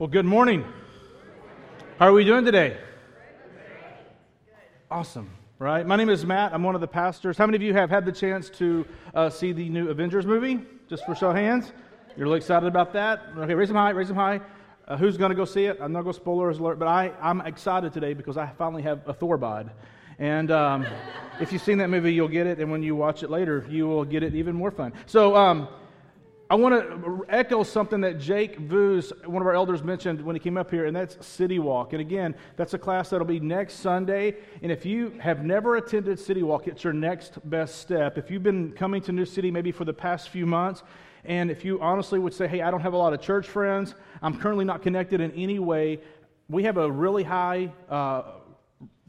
Well, good morning. How are we doing today? Awesome, right? My name is Matt. I'm one of the pastors. How many of you have had the chance to uh, see the new Avengers movie? Just for show of hands. You're really excited about that? Okay, raise them high, raise them high. Uh, who's going to go see it? I'm not going to spoilers alert, but I, I'm excited today because I finally have a Thor bod. And um, if you've seen that movie, you'll get it. And when you watch it later, you will get it even more fun. So, um, I want to echo something that Jake Voos, one of our elders, mentioned when he came up here, and that's City Walk. And again, that's a class that'll be next Sunday. And if you have never attended City Walk, it's your next best step. If you've been coming to New City maybe for the past few months, and if you honestly would say, hey, I don't have a lot of church friends, I'm currently not connected in any way, we have a really high uh,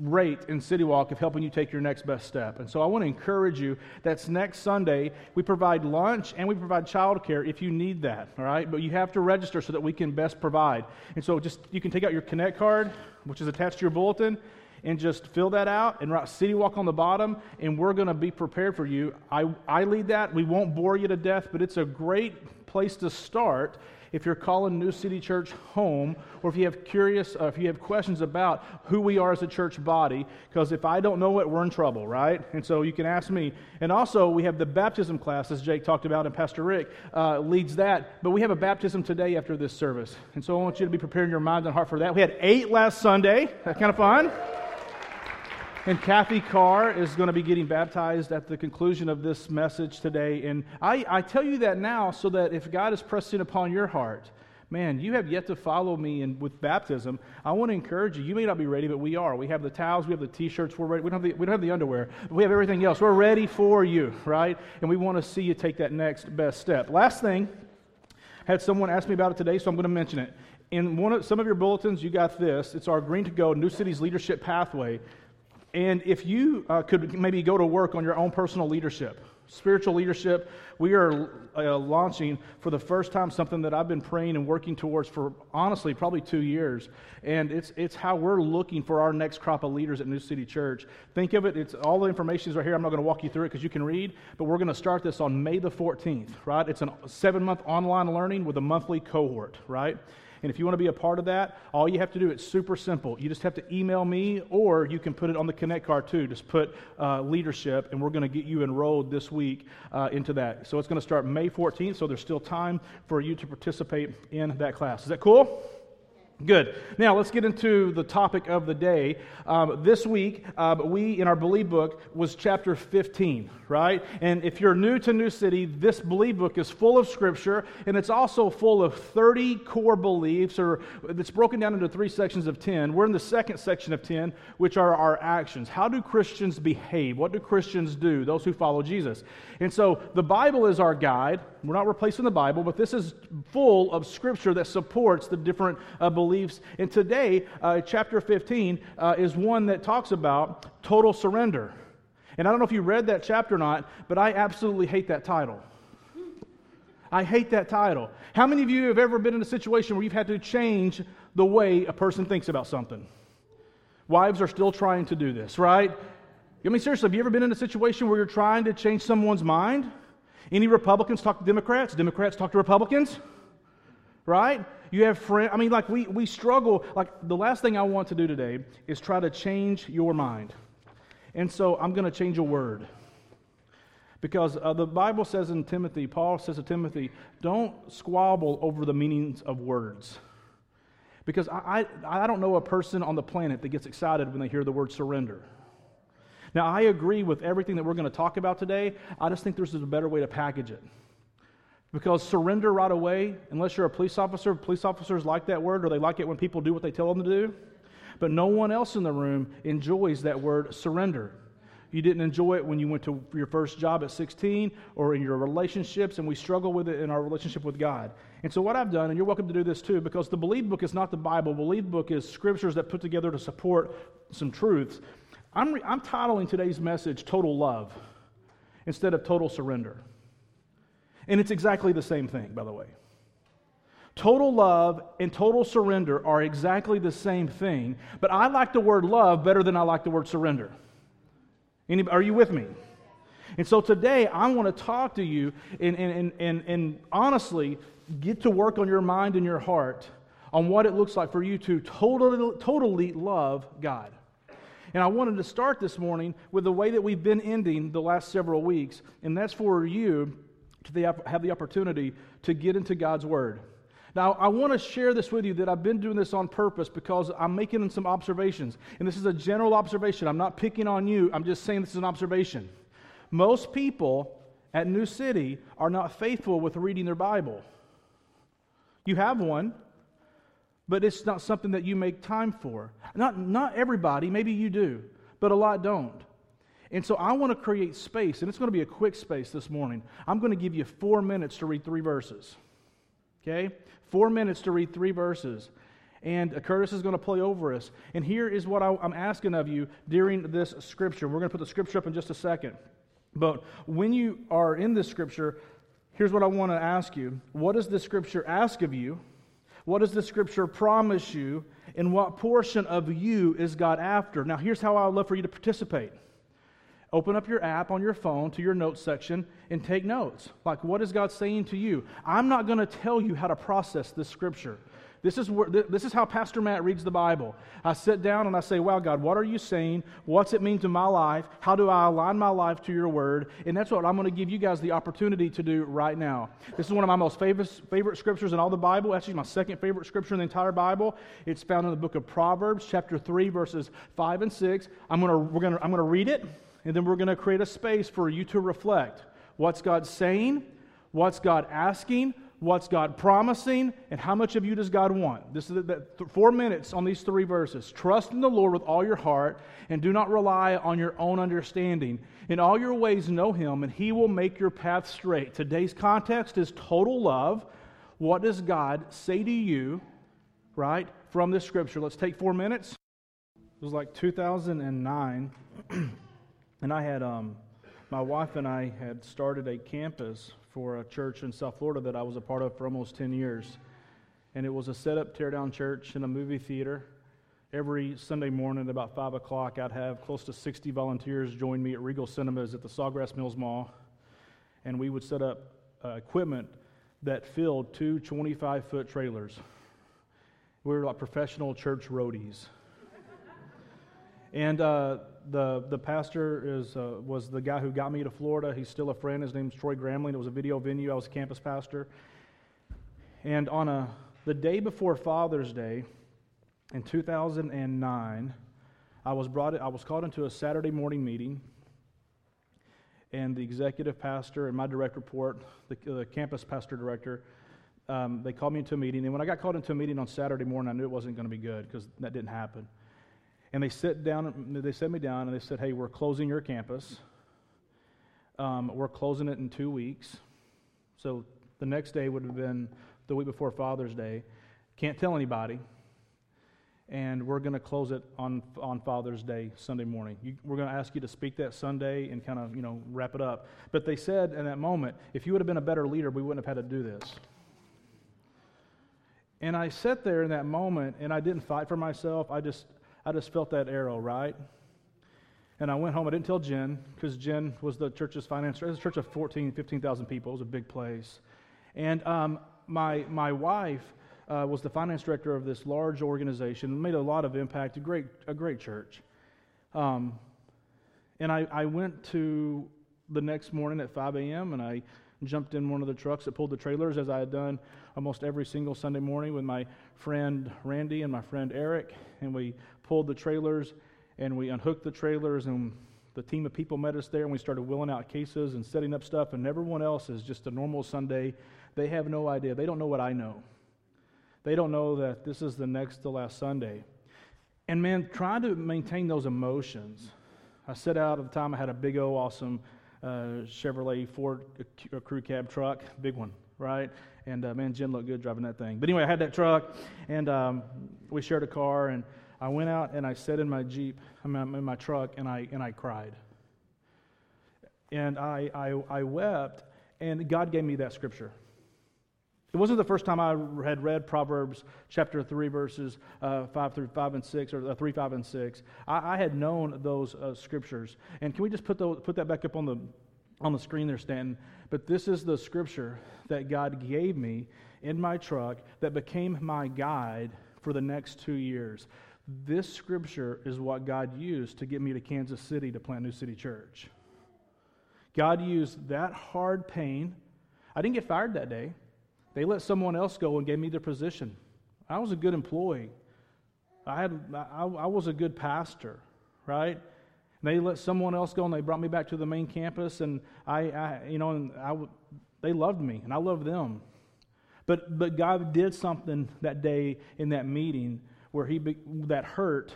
rate in City Walk of helping you take your next best step. And so I want to encourage you that's next Sunday. We provide lunch and we provide childcare if you need that, all right? But you have to register so that we can best provide. And so just you can take out your Connect card, which is attached to your bulletin, and just fill that out and write City Walk on the bottom, and we're going to be prepared for you. I, I lead that. We won't bore you to death, but it's a great place to start if you're calling New City Church home, or if you have curious, uh, if you have questions about who we are as a church body, because if I don't know it, we're in trouble, right? And so you can ask me. And also, we have the baptism class, as Jake talked about, and Pastor Rick uh, leads that. But we have a baptism today after this service. And so I want you to be preparing your mind and heart for that. We had eight last Sunday. That's kind of fun. And Kathy Carr is going to be getting baptized at the conclusion of this message today. And I, I tell you that now so that if God is pressing upon your heart, man, you have yet to follow me in, with baptism. I want to encourage you. You may not be ready, but we are. We have the towels, we have the t shirts, we're ready. We don't, have the, we don't have the underwear, but we have everything else. We're ready for you, right? And we want to see you take that next best step. Last thing, I had someone ask me about it today, so I'm going to mention it. In one of, some of your bulletins, you got this. It's our Green to Go New Cities Leadership Pathway. And if you uh, could maybe go to work on your own personal leadership, spiritual leadership, we are uh, launching for the first time something that I've been praying and working towards for honestly probably two years. And it's, it's how we're looking for our next crop of leaders at New City Church. Think of it, it's all the information is right here. I'm not going to walk you through it because you can read, but we're going to start this on May the 14th, right? It's a seven month online learning with a monthly cohort, right? And if you want to be a part of that, all you have to do, it's super simple. You just have to email me, or you can put it on the Connect card too. Just put uh, leadership, and we're going to get you enrolled this week uh, into that. So it's going to start May 14th, so there's still time for you to participate in that class. Is that cool? Good. Now let's get into the topic of the day. Um, this week, uh, we in our Believe book was chapter 15, right? And if you're new to New City, this Believe book is full of scripture, and it's also full of 30 core beliefs, or it's broken down into three sections of 10. We're in the second section of 10, which are our actions. How do Christians behave? What do Christians do? Those who follow Jesus. And so the Bible is our guide. We're not replacing the Bible, but this is full of scripture that supports the different uh, beliefs. And today, uh, chapter 15 uh, is one that talks about total surrender. And I don't know if you read that chapter or not, but I absolutely hate that title. I hate that title. How many of you have ever been in a situation where you've had to change the way a person thinks about something? Wives are still trying to do this, right? I mean, seriously, have you ever been in a situation where you're trying to change someone's mind? Any Republicans talk to Democrats? Democrats talk to Republicans? Right? You have friends. I mean, like, we, we struggle. Like, the last thing I want to do today is try to change your mind. And so I'm going to change a word. Because uh, the Bible says in Timothy, Paul says to Timothy, don't squabble over the meanings of words. Because I, I, I don't know a person on the planet that gets excited when they hear the word surrender. Now, I agree with everything that we're going to talk about today. I just think there's a better way to package it. Because surrender right away, unless you're a police officer, police officers like that word or they like it when people do what they tell them to do. But no one else in the room enjoys that word surrender. You didn't enjoy it when you went to your first job at 16 or in your relationships, and we struggle with it in our relationship with God. And so, what I've done, and you're welcome to do this too, because the Believe book is not the Bible. Believe book is scriptures that put together to support some truths. I'm, re- I'm titling today's message Total Love instead of Total Surrender. And it's exactly the same thing, by the way. Total love and total surrender are exactly the same thing, but I like the word love better than I like the word surrender. Any, are you with me? And so today I want to talk to you and, and, and, and honestly get to work on your mind and your heart on what it looks like for you to totally, totally love God. And I wanted to start this morning with the way that we've been ending the last several weeks, and that's for you to have the opportunity to get into God's Word. Now, I want to share this with you that I've been doing this on purpose because I'm making some observations. And this is a general observation. I'm not picking on you, I'm just saying this is an observation. Most people at New City are not faithful with reading their Bible. You have one, but it's not something that you make time for. Not, not everybody, maybe you do, but a lot don't. And so I want to create space, and it's going to be a quick space this morning. I'm going to give you four minutes to read three verses. Okay? Four minutes to read three verses. And uh, Curtis is going to play over us. And here is what I'm asking of you during this scripture. We're going to put the scripture up in just a second. But when you are in this scripture, here's what I want to ask you What does the scripture ask of you? What does the scripture promise you? And what portion of you is God after? Now, here's how I would love for you to participate. Open up your app on your phone to your notes section and take notes. Like, what is God saying to you? I'm not going to tell you how to process this scripture. This is, where, this is how Pastor Matt reads the Bible. I sit down and I say, Wow, God, what are you saying? What's it mean to my life? How do I align my life to your word? And that's what I'm going to give you guys the opportunity to do right now. This is one of my most favorite, favorite scriptures in all the Bible. Actually, my second favorite scripture in the entire Bible. It's found in the book of Proverbs, chapter 3, verses 5 and 6. I'm going to, we're going to, I'm going to read it, and then we're going to create a space for you to reflect. What's God saying? What's God asking? What's God promising? And how much of you does God want? This is the, the, four minutes on these three verses. Trust in the Lord with all your heart and do not rely on your own understanding. In all your ways, know Him, and He will make your path straight. Today's context is total love. What does God say to you, right, from this scripture? Let's take four minutes. It was like 2009, and I had, um, my wife and I had started a campus for a church in South Florida that I was a part of for almost 10 years. And it was a set up, tear down church in a movie theater. Every Sunday morning at about 5 o'clock, I'd have close to 60 volunteers join me at Regal Cinemas at the Sawgrass Mills Mall. And we would set up uh, equipment that filled two 25 foot trailers. We were like professional church roadies. And uh, the, the pastor is, uh, was the guy who got me to Florida. He's still a friend. His name's Troy Gramling. It was a video venue. I was a campus pastor. And on a, the day before Father's Day in 2009, I was, brought, I was called into a Saturday morning meeting. And the executive pastor and my direct report, the, the campus pastor director, um, they called me into a meeting. And when I got called into a meeting on Saturday morning, I knew it wasn't going to be good because that didn't happen. And they sit down, they set me down, and they said, Hey, we're closing your campus. Um, we're closing it in two weeks. So the next day would have been the week before Father's Day. Can't tell anybody. And we're going to close it on, on Father's Day, Sunday morning. You, we're going to ask you to speak that Sunday and kind of, you know, wrap it up. But they said in that moment, if you would have been a better leader, we wouldn't have had to do this. And I sat there in that moment and I didn't fight for myself. I just, I just felt that arrow, right? And I went home. I didn't tell Jen because Jen was the church's finance. It was a church of 14, 15,000 people. It was a big place. And um, my, my wife uh, was the finance director of this large organization, made a lot of impact, a great, a great church. Um, and I, I went to the next morning at 5 a.m. and I jumped in one of the trucks that pulled the trailers, as I had done almost every single Sunday morning with my friend Randy and my friend Eric. And we pulled the trailers and we unhooked the trailers, and the team of people met us there, and we started wheeling out cases and setting up stuff. And everyone else is just a normal Sunday. They have no idea. They don't know what I know. They don't know that this is the next to last Sunday. And man, trying to maintain those emotions. I set out at the time, I had a big O, awesome uh, Chevrolet Ford crew cab truck, big one, right? And uh, man, Jen looked good driving that thing. But anyway, I had that truck, and um, we shared a car, and I went out and I sat in my Jeep, I'm in my truck, and I, and I cried. And I, I, I wept, and God gave me that scripture. It wasn't the first time I had read Proverbs chapter 3, verses uh, 5 through 5 and 6, or uh, 3, 5, and 6. I, I had known those uh, scriptures. And can we just put, put that back up on the, on the screen there, Stanton? But this is the scripture that God gave me, in my truck that became my guide for the next two years. This scripture is what God used to get me to Kansas City to plant New City Church. God used that hard pain. I didn't get fired that day. They let someone else go and gave me their position. I was a good employee. I, had, I, I was a good pastor, right? They let someone else go and they brought me back to the main campus, and I, I you know, and I, they loved me, and I loved them. But, but God did something that day in that meeting where he that hurt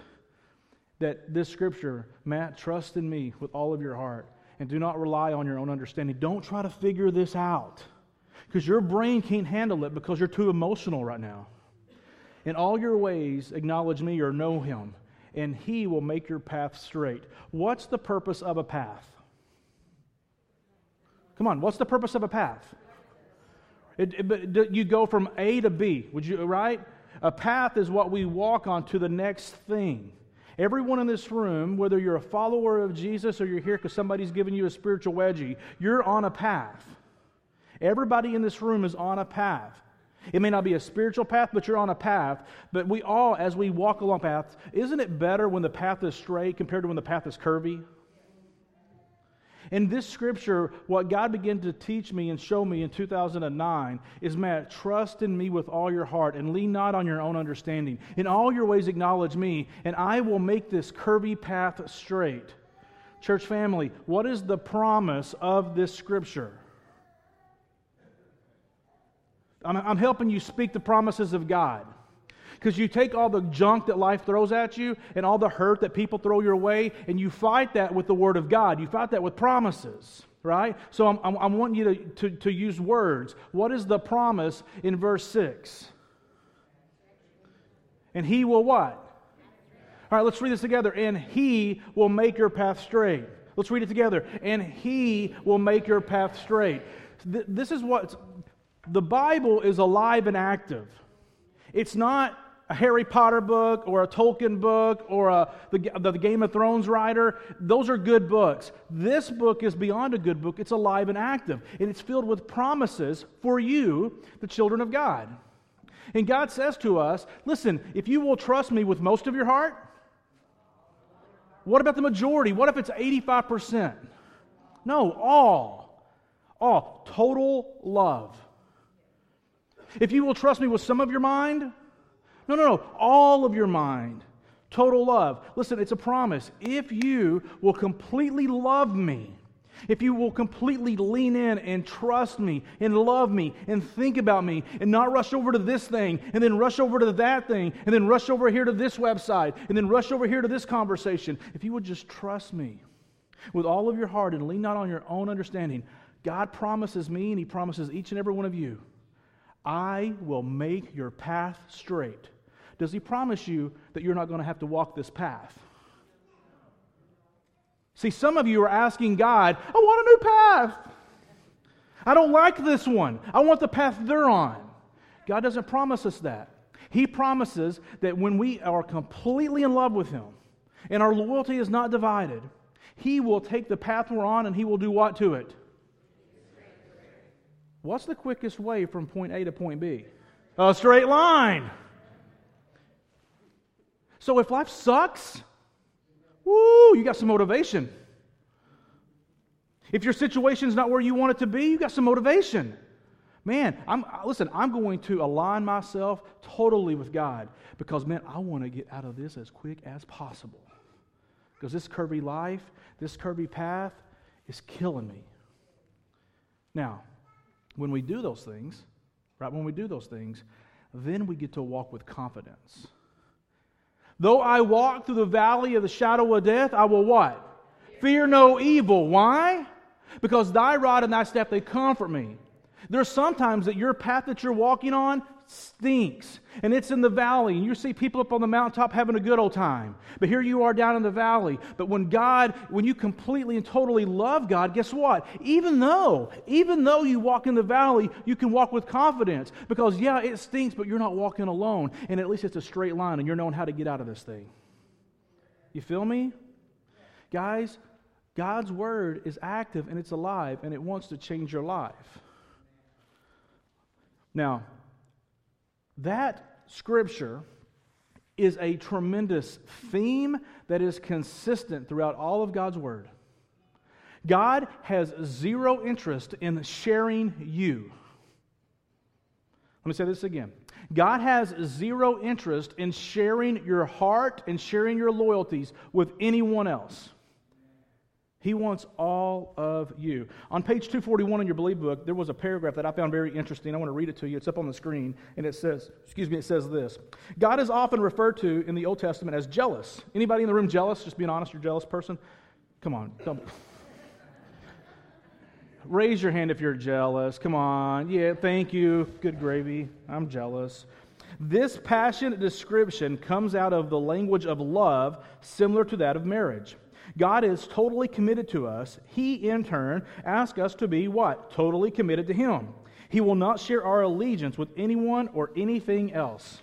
that this scripture, Matt, trust in me with all of your heart and do not rely on your own understanding. Don't try to figure this out because your brain can't handle it because you're too emotional right now. In all your ways, acknowledge me or know him, and he will make your path straight. What's the purpose of a path? Come on, what's the purpose of a path? It, it, you go from A to B, would you, right? A path is what we walk on to the next thing. Everyone in this room, whether you're a follower of Jesus or you're here because somebody's giving you a spiritual wedgie, you're on a path. Everybody in this room is on a path. It may not be a spiritual path, but you're on a path. But we all, as we walk along paths, isn't it better when the path is straight compared to when the path is curvy? In this scripture, what God began to teach me and show me in 2009 is, Matt, trust in me with all your heart and lean not on your own understanding. In all your ways, acknowledge me, and I will make this curvy path straight. Church family, what is the promise of this scripture? I'm, I'm helping you speak the promises of God. Because you take all the junk that life throws at you and all the hurt that people throw your way, and you fight that with the Word of God. You fight that with promises, right? So I'm, I'm, I want you to, to, to use words. What is the promise in verse 6? And He will what? All right, let's read this together. And He will make your path straight. Let's read it together. And He will make your path straight. This is what the Bible is alive and active. It's not a Harry Potter book or a Tolkien book or a, the, the Game of Thrones writer. Those are good books. This book is beyond a good book, it's alive and active, and it's filled with promises for you, the children of God. And God says to us, listen, if you will trust me with most of your heart, what about the majority? What if it's 85%? No, all. All. Total love. If you will trust me with some of your mind, no, no, no. All of your mind. Total love. Listen, it's a promise. If you will completely love me, if you will completely lean in and trust me and love me and think about me and not rush over to this thing and then rush over to that thing and then rush over here to this website and then rush over here to this conversation, if you would just trust me with all of your heart and lean not on your own understanding, God promises me and He promises each and every one of you, I will make your path straight. Does he promise you that you're not going to have to walk this path? See, some of you are asking God, I want a new path. I don't like this one. I want the path they're on. God doesn't promise us that. He promises that when we are completely in love with Him and our loyalty is not divided, He will take the path we're on and He will do what to it? What's the quickest way from point A to point B? A straight line. So if life sucks, woo, you got some motivation. If your situation's not where you want it to be, you got some motivation. Man, I'm listen, I'm going to align myself totally with God because man, I want to get out of this as quick as possible. Because this curvy life, this curvy path is killing me. Now, when we do those things, right, when we do those things, then we get to walk with confidence. Though I walk through the valley of the shadow of death, I will what? Fear no evil. Why? Because thy rod and thy staff, they comfort me. There's sometimes that your path that you're walking on stinks. And it's in the valley. And you see people up on the mountaintop having a good old time. But here you are down in the valley. But when god when you completely and totally love god guess what? Even though even though you walk in the valley you can walk with confidence. Because yeah it stinks but you're not walking alone. And at least it's a straight line and you're knowing how to get out of this thing. You feel me? Guys god's word is active and it's alive and it wants to change your life. Now, That scripture is a tremendous theme that is consistent throughout all of God's Word. God has zero interest in sharing you. Let me say this again. God has zero interest in sharing your heart and sharing your loyalties with anyone else. He wants all of you. On page 241 in your Believe book, there was a paragraph that I found very interesting. I want to read it to you. It's up on the screen, and it says, excuse me, it says this. God is often referred to in the Old Testament as jealous. Anybody in the room jealous? Just being honest, you're a jealous person? Come on. Don't. Raise your hand if you're jealous. Come on. Yeah, thank you. Good gravy. I'm jealous. This passionate description comes out of the language of love, similar to that of marriage. God is totally committed to us. He, in turn, asks us to be what? Totally committed to Him. He will not share our allegiance with anyone or anything else.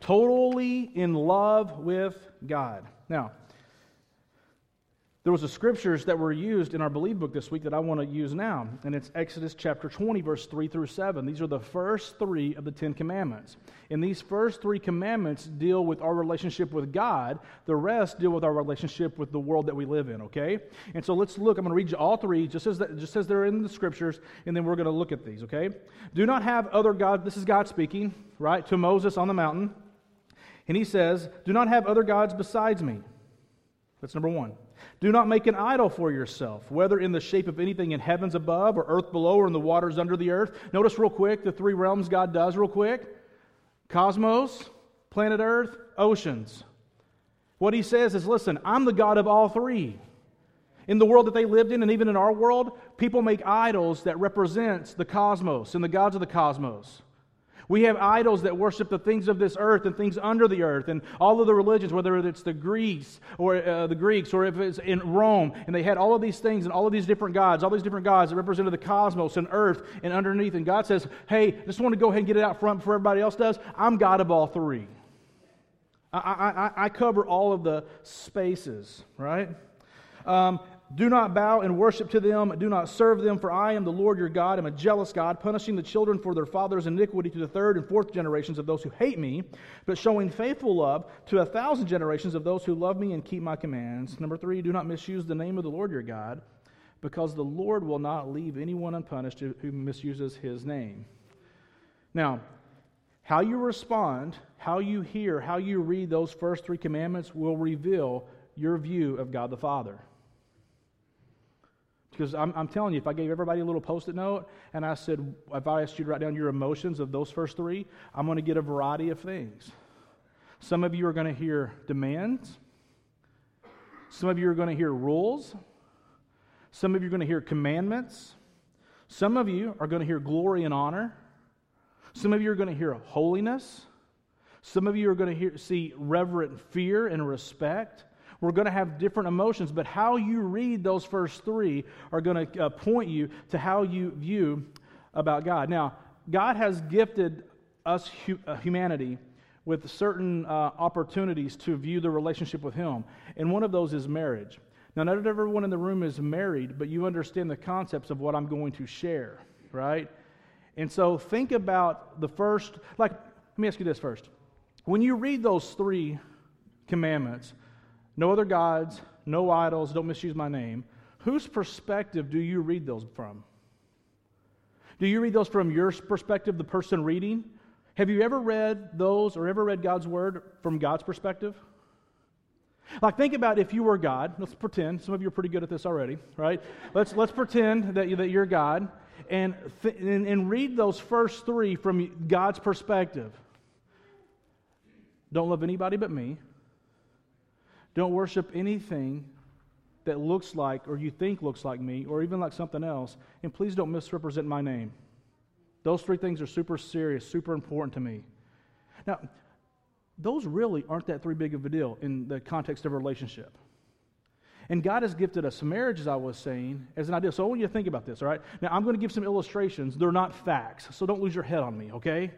Totally in love with God. Now, there was a scriptures that were used in our believe book this week that I want to use now, and it's Exodus chapter 20, verse 3 through 7. These are the first three of the Ten Commandments. And these first three commandments deal with our relationship with God. The rest deal with our relationship with the world that we live in, okay? And so let's look. I'm going to read you all three, just as, that, just as they're in the scriptures, and then we're going to look at these, okay? Do not have other gods. This is God speaking, right, to Moses on the mountain. And he says, Do not have other gods besides me. That's number one. Do not make an idol for yourself, whether in the shape of anything in heavens above, or earth below, or in the waters under the earth. Notice real quick the three realms God does, real quick cosmos, planet earth, oceans. What he says is listen, I'm the God of all three. In the world that they lived in, and even in our world, people make idols that represents the cosmos and the gods of the cosmos. We have idols that worship the things of this earth and things under the earth, and all of the religions, whether it's the Greeks or uh, the Greeks, or if it's in Rome, and they had all of these things and all of these different gods, all these different gods that represented the cosmos and earth and underneath. And God says, "Hey, I just want to go ahead and get it out front before everybody else does. I'm God of all three. I, I, I cover all of the spaces, right?" Um, do not bow and worship to them. Do not serve them, for I am the Lord your God. I'm a jealous God, punishing the children for their father's iniquity to the third and fourth generations of those who hate me, but showing faithful love to a thousand generations of those who love me and keep my commands. Number three, do not misuse the name of the Lord your God, because the Lord will not leave anyone unpunished who misuses his name. Now, how you respond, how you hear, how you read those first three commandments will reveal your view of God the Father. Because I'm, I'm, telling you, if I gave everybody a little post it note and I said, if I asked you to write down your emotions of those first three, I'm going to get a variety of things. Some of you are going to hear demands, some of you are going to hear rules, some of you are going to hear commandments, some of you are going to hear glory and honor, some of you are going to hear holiness, some of you are going to hear, see reverent fear and respect. We're going to have different emotions, but how you read those first three are going to uh, point you to how you view about God. Now, God has gifted us, hu- uh, humanity, with certain uh, opportunities to view the relationship with Him, and one of those is marriage. Now, not everyone in the room is married, but you understand the concepts of what I'm going to share, right? And so think about the first, like, let me ask you this first. When you read those three commandments, no other gods, no idols, don't misuse my name. Whose perspective do you read those from? Do you read those from your perspective, the person reading? Have you ever read those or ever read God's word from God's perspective? Like, think about if you were God. Let's pretend. Some of you are pretty good at this already, right? Let's, let's pretend that, you, that you're God and, th- and, and read those first three from God's perspective. Don't love anybody but me. Don't worship anything that looks like or you think looks like me or even like something else. And please don't misrepresent my name. Those three things are super serious, super important to me. Now, those really aren't that three big of a deal in the context of a relationship. And God has gifted us marriage, as I was saying, as an idea. So I want you to think about this, all right? Now, I'm going to give some illustrations. They're not facts, so don't lose your head on me, okay?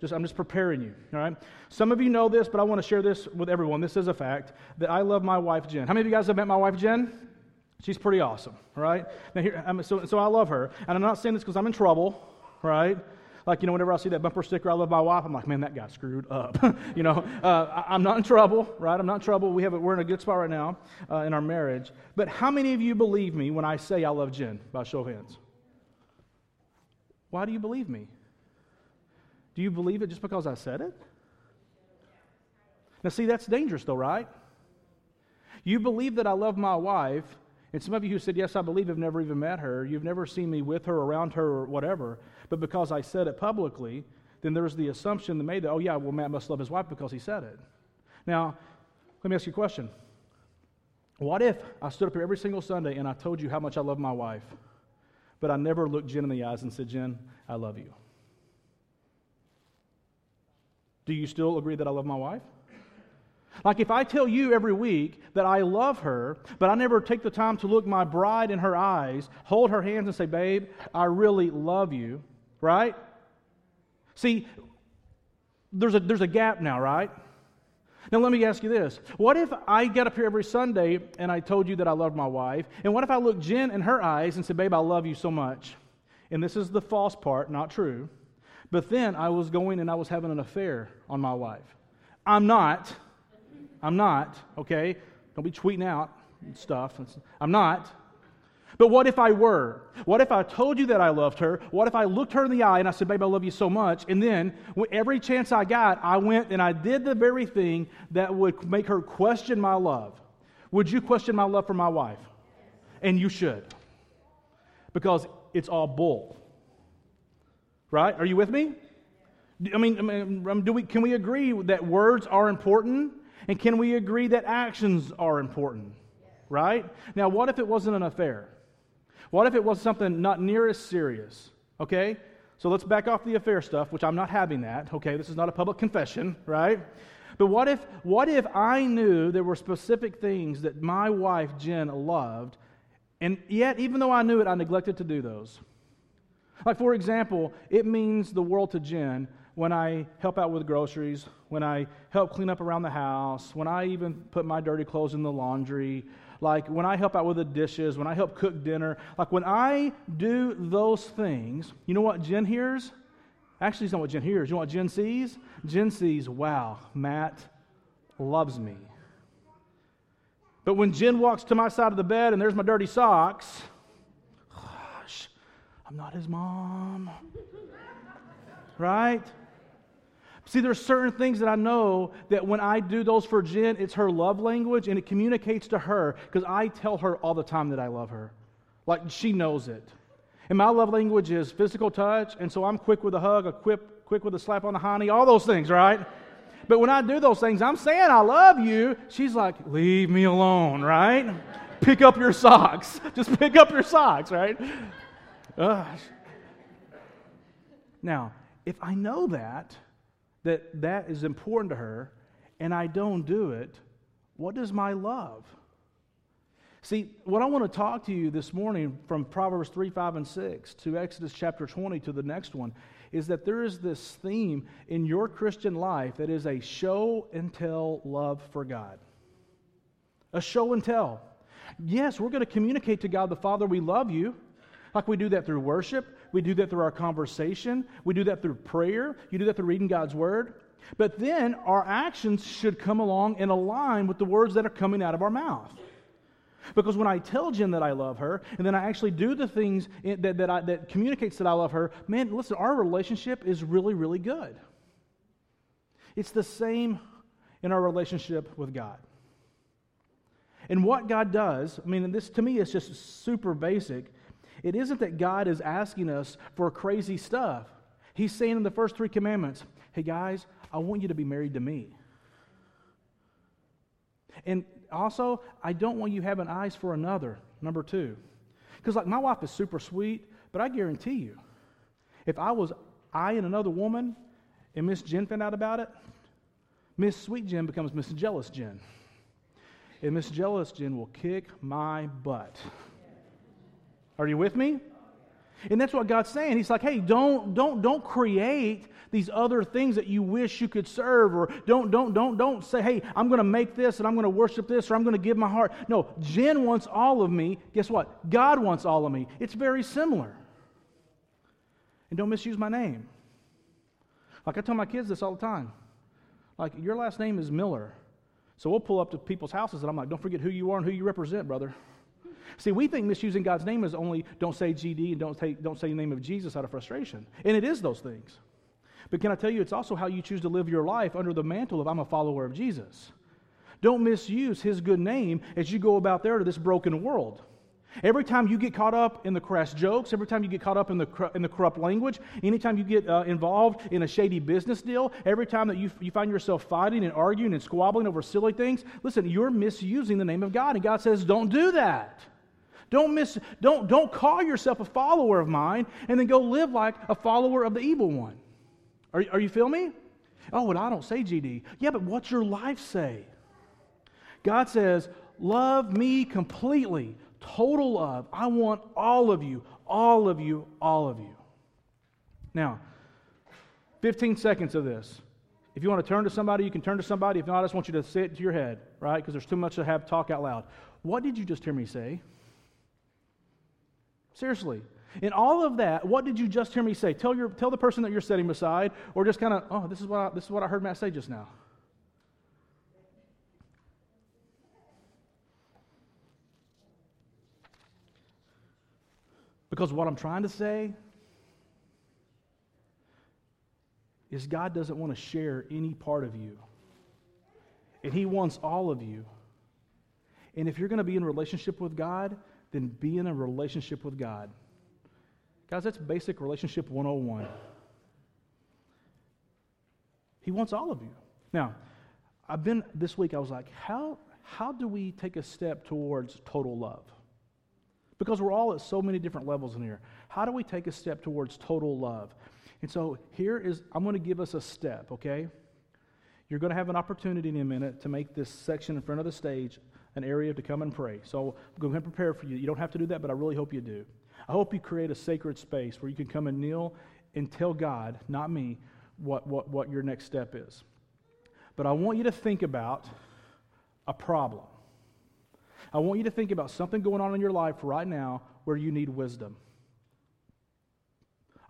Just, I'm just preparing you, all right? Some of you know this, but I want to share this with everyone. This is a fact that I love my wife, Jen. How many of you guys have met my wife, Jen? She's pretty awesome, right? Now, here, so, so I love her. And I'm not saying this because I'm in trouble, right? Like, you know, whenever I see that bumper sticker, I love my wife, I'm like, man, that guy screwed up. you know, uh, I, am not in trouble, right? I'm not in trouble. We have we're in a good spot right now uh, in our marriage. But how many of you believe me when I say I love Jen? By show of hands. Why do you believe me? Do you believe it just because I said it? Now, see, that's dangerous, though, right? You believe that I love my wife, and some of you who said, Yes, I believe, have never even met her. You've never seen me with her, around her, or whatever. But because I said it publicly, then there's the assumption made that, oh, yeah, well, Matt must love his wife because he said it. Now, let me ask you a question. What if I stood up here every single Sunday and I told you how much I love my wife, but I never looked Jen in the eyes and said, Jen, I love you? Do you still agree that I love my wife? Like if I tell you every week that I love her, but I never take the time to look my bride in her eyes, hold her hands and say, Babe, I really love you, right? See, there's a, there's a gap now, right? Now, let me ask you this. What if I get up here every Sunday and I told you that I love my wife? And what if I look Jen in her eyes and said, Babe, I love you so much? And this is the false part, not true. But then I was going and I was having an affair on my wife. I'm not. I'm not, okay? Don't be tweeting out stuff. I'm not. But what if I were? What if I told you that I loved her? What if I looked her in the eye and I said, Babe, I love you so much? And then, every chance I got, I went and I did the very thing that would make her question my love. Would you question my love for my wife? And you should. Because it's all bull. Right? Are you with me? I mean, I mean um, do we, can we agree that words are important? And can we agree that actions are important? Right? Now, what if it wasn't an affair? What if it was something not near as serious? Okay? So let's back off the affair stuff, which I'm not having that. Okay, this is not a public confession, right? But what if what if I knew there were specific things that my wife Jen loved, and yet even though I knew it, I neglected to do those? Like for example, it means the world to Jen when I help out with groceries, when I help clean up around the house, when I even put my dirty clothes in the laundry, like when I help out with the dishes, when I help cook dinner, like when I do those things, you know what Jen hears? Actually, it's not what Jen hears. You know what Jen sees? Jen sees, wow, Matt loves me. But when Jen walks to my side of the bed and there's my dirty socks, I'm not his mom. right? See, there's certain things that I know that when I do those for Jen, it's her love language and it communicates to her because I tell her all the time that I love her. Like she knows it. And my love language is physical touch, and so I'm quick with a hug, a quick, quick with a slap on the honey, all those things, right? But when I do those things, I'm saying I love you. She's like, leave me alone, right? pick up your socks. Just pick up your socks, right? Now, if I know that, that that is important to her and I don't do it, what does my love? See, what I want to talk to you this morning from Proverbs 3, 5, and 6 to Exodus chapter 20 to the next one is that there is this theme in your Christian life that is a show and tell love for God. A show and tell. Yes, we're going to communicate to God the Father, we love you. Like we do that through worship, we do that through our conversation, we do that through prayer, you do that through reading God's Word. But then our actions should come along and align with the words that are coming out of our mouth. Because when I tell Jen that I love her, and then I actually do the things that, that, I, that communicates that I love her, man, listen, our relationship is really, really good. It's the same in our relationship with God. And what God does, I mean, this to me is just super basic, it isn't that God is asking us for crazy stuff. He's saying in the first three commandments, hey guys, I want you to be married to me. And also, I don't want you having eyes for another, number two. Because, like, my wife is super sweet, but I guarantee you, if I was eyeing another woman and Miss Jen found out about it, Miss Sweet Jen becomes Miss Jealous Jen. And Miss Jealous Jen will kick my butt. Are you with me? And that's what God's saying. He's like, hey, don't, don't, don't create these other things that you wish you could serve, or don't, don't, don't, don't say, hey, I'm going to make this and I'm going to worship this, or I'm going to give my heart. No, Jen wants all of me. Guess what? God wants all of me. It's very similar. And don't misuse my name. Like I tell my kids this all the time. Like, your last name is Miller. So we'll pull up to people's houses and I'm like, don't forget who you are and who you represent, brother. See, we think misusing God's name is only don't say GD and don't, take, don't say the name of Jesus out of frustration. And it is those things. But can I tell you, it's also how you choose to live your life under the mantle of I'm a follower of Jesus. Don't misuse his good name as you go about there to this broken world. Every time you get caught up in the crass jokes, every time you get caught up in the, in the corrupt language, anytime you get uh, involved in a shady business deal, every time that you, you find yourself fighting and arguing and squabbling over silly things, listen, you're misusing the name of God. And God says, don't do that. Don't, miss, don't, don't call yourself a follower of mine and then go live like a follower of the evil one. Are, are you feel me? Oh, but I don't say GD. Yeah, but what's your life say? God says, Love me completely, total love. I want all of you, all of you, all of you. Now, 15 seconds of this. If you want to turn to somebody, you can turn to somebody. If not, I just want you to say it to your head, right? Because there's too much to have talk out loud. What did you just hear me say? Seriously. In all of that, what did you just hear me say? Tell, your, tell the person that you're sitting beside, or just kind of, oh, this is, what I, this is what I heard Matt say just now. Because what I'm trying to say is God doesn't want to share any part of you. And He wants all of you. And if you're going to be in relationship with God, then be in a relationship with God. Guys, that's basic relationship 101. He wants all of you. Now, I've been this week, I was like, how, how do we take a step towards total love? Because we're all at so many different levels in here. How do we take a step towards total love? And so here is, I'm going to give us a step, okay? You're going to have an opportunity in a minute to make this section in front of the stage an area to come and pray. So I'm going to prepare for you. You don't have to do that, but I really hope you do. I hope you create a sacred space where you can come and kneel and tell God, not me, what, what, what your next step is. But I want you to think about a problem. I want you to think about something going on in your life right now where you need wisdom.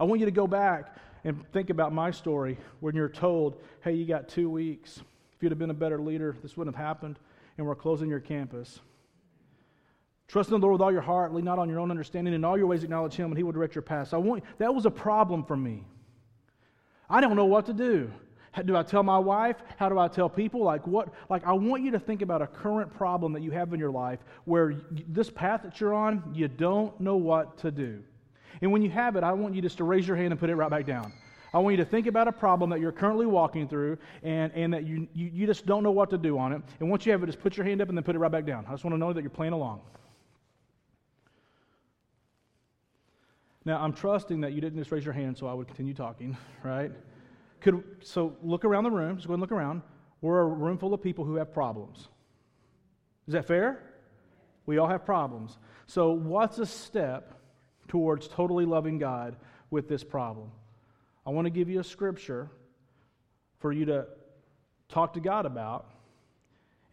I want you to go back and think about my story when you're told, hey, you got two weeks. If you'd have been a better leader, this wouldn't have happened, and we're closing your campus. Trust in the Lord with all your heart, lean not on your own understanding, in all your ways acknowledge Him, and He will direct your paths. I want, that was a problem for me. I don't know what to do. Do I tell my wife? How do I tell people? Like what? Like I want you to think about a current problem that you have in your life where this path that you're on, you don't know what to do. And when you have it, I want you just to raise your hand and put it right back down. I want you to think about a problem that you're currently walking through and, and that you, you, you just don't know what to do on it. And once you have it, just put your hand up and then put it right back down. I just want to know that you're playing along. Now, I'm trusting that you didn't just raise your hand, so I would continue talking, right? Could, so look around the room. Just go and look around. We're a room full of people who have problems. Is that fair? We all have problems. So, what's a step towards totally loving God with this problem? I want to give you a scripture for you to talk to God about.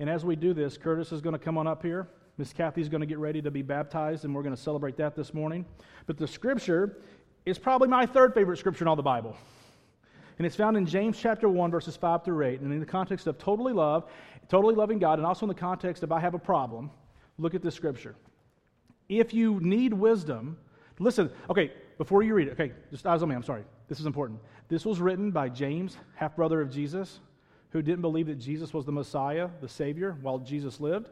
And as we do this, Curtis is going to come on up here. Miss Kathy's going to get ready to be baptized, and we're going to celebrate that this morning. But the scripture is probably my third favorite scripture in all the Bible. And it's found in James chapter 1, verses 5 through 8. And in the context of totally love, totally loving God, and also in the context of I have a problem, look at this scripture. If you need wisdom, listen, okay, before you read it, okay, just eyes on me, I'm sorry. This is important. This was written by James, half brother of Jesus, who didn't believe that Jesus was the Messiah, the Savior, while Jesus lived.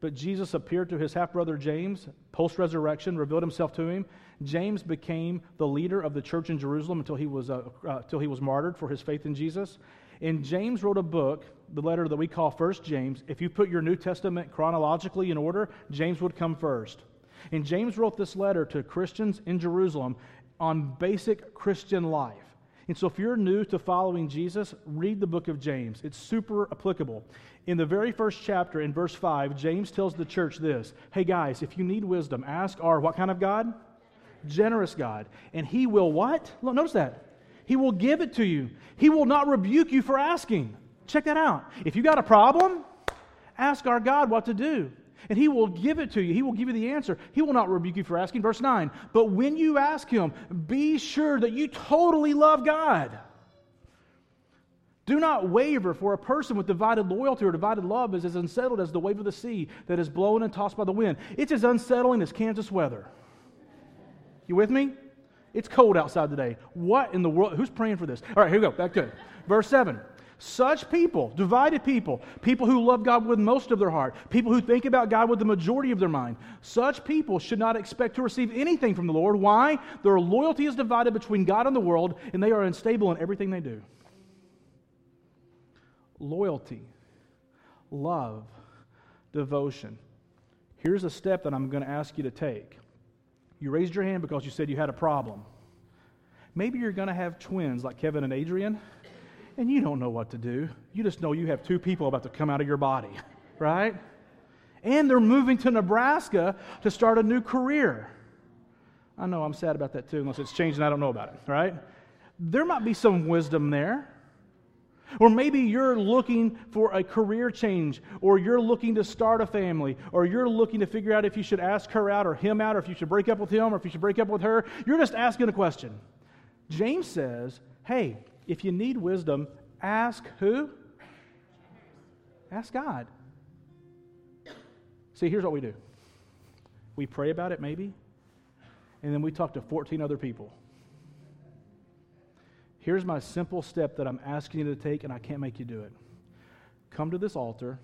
But Jesus appeared to his half brother James post resurrection, revealed himself to him. James became the leader of the church in Jerusalem until he, was, uh, uh, until he was martyred for his faith in Jesus. And James wrote a book, the letter that we call First James. If you put your New Testament chronologically in order, James would come first. And James wrote this letter to Christians in Jerusalem on basic Christian life. And so, if you're new to following Jesus, read the book of James. It's super applicable. In the very first chapter, in verse 5, James tells the church this Hey, guys, if you need wisdom, ask our what kind of God? Generous God. And he will what? Look, notice that. He will give it to you. He will not rebuke you for asking. Check that out. If you got a problem, ask our God what to do and he will give it to you. He will give you the answer. He will not rebuke you for asking. Verse 9, but when you ask him, be sure that you totally love God. Do not waver, for a person with divided loyalty or divided love is as unsettled as the wave of the sea that is blown and tossed by the wind. It's as unsettling as Kansas weather. You with me? It's cold outside today. What in the world? Who's praying for this? All right, here we go. Back to it. Verse 7. Such people, divided people, people who love God with most of their heart, people who think about God with the majority of their mind, such people should not expect to receive anything from the Lord. Why? Their loyalty is divided between God and the world, and they are unstable in everything they do. Loyalty, love, devotion. Here's a step that I'm going to ask you to take. You raised your hand because you said you had a problem. Maybe you're going to have twins like Kevin and Adrian and you don't know what to do. You just know you have two people about to come out of your body, right? And they're moving to Nebraska to start a new career. I know I'm sad about that too, unless it's changed and I don't know about it, right? There might be some wisdom there. Or maybe you're looking for a career change, or you're looking to start a family, or you're looking to figure out if you should ask her out or him out, or if you should break up with him, or if you should break up with her. You're just asking a question. James says, hey, if you need wisdom, ask who? Ask God. See, here's what we do we pray about it, maybe, and then we talk to 14 other people. Here's my simple step that I'm asking you to take, and I can't make you do it. Come to this altar,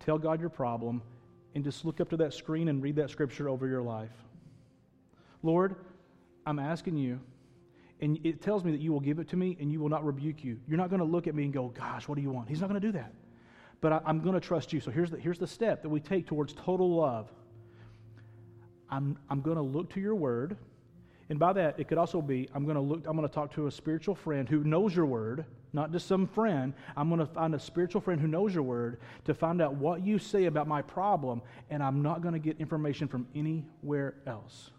tell God your problem, and just look up to that screen and read that scripture over your life. Lord, I'm asking you and it tells me that you will give it to me and you will not rebuke you. You're not going to look at me and go, Gosh, what do you want? He's not going to do that. But I, am going to trust you. So here's the, here's the step that we take towards total love. I'm, I'm going to look to your word. And by that, it could also be I'm going to look, I'm going to talk to a spiritual friend who knows your word, not just some friend. I'm going to find a spiritual friend who knows your word to find out what you say about my problem, and I'm not going to get information from anywhere else.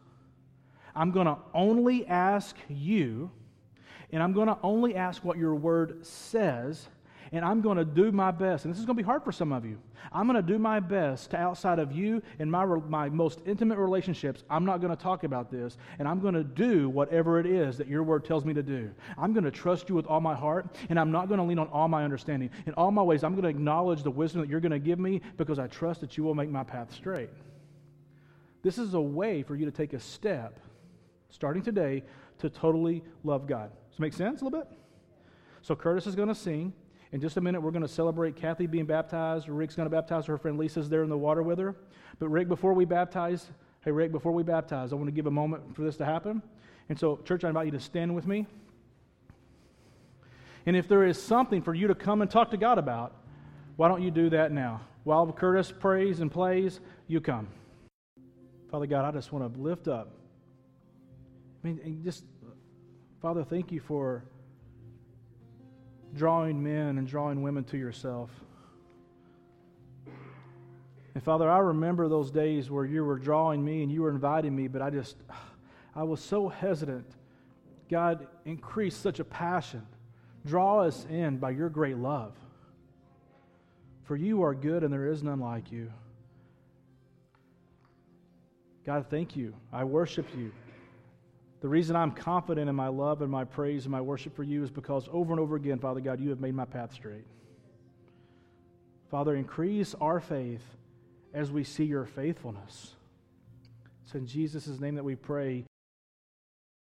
I'm going to only ask you, and I'm going to only ask what your word says, and I'm going to do my best. And this is going to be hard for some of you. I'm going to do my best to, outside of you and my, my most intimate relationships, I'm not going to talk about this, and I'm going to do whatever it is that your word tells me to do. I'm going to trust you with all my heart, and I'm not going to lean on all my understanding. In all my ways, I'm going to acknowledge the wisdom that you're going to give me because I trust that you will make my path straight. This is a way for you to take a step starting today, to totally love God. Does it make sense a little bit? So Curtis is going to sing. In just a minute, we're going to celebrate Kathy being baptized. Rick's going to baptize her friend Lisa's there in the water with her. But Rick, before we baptize, hey Rick, before we baptize, I want to give a moment for this to happen. And so, church, I invite you to stand with me. And if there is something for you to come and talk to God about, why don't you do that now? While Curtis prays and plays, you come. Father God, I just want to lift up I mean, just, Father, thank you for drawing men and drawing women to yourself. And Father, I remember those days where you were drawing me and you were inviting me, but I just, I was so hesitant. God, increase such a passion. Draw us in by your great love. For you are good and there is none like you. God, thank you. I worship you. The reason I'm confident in my love and my praise and my worship for you is because over and over again, Father God, you have made my path straight. Father, increase our faith as we see your faithfulness. It's in Jesus' name that we pray.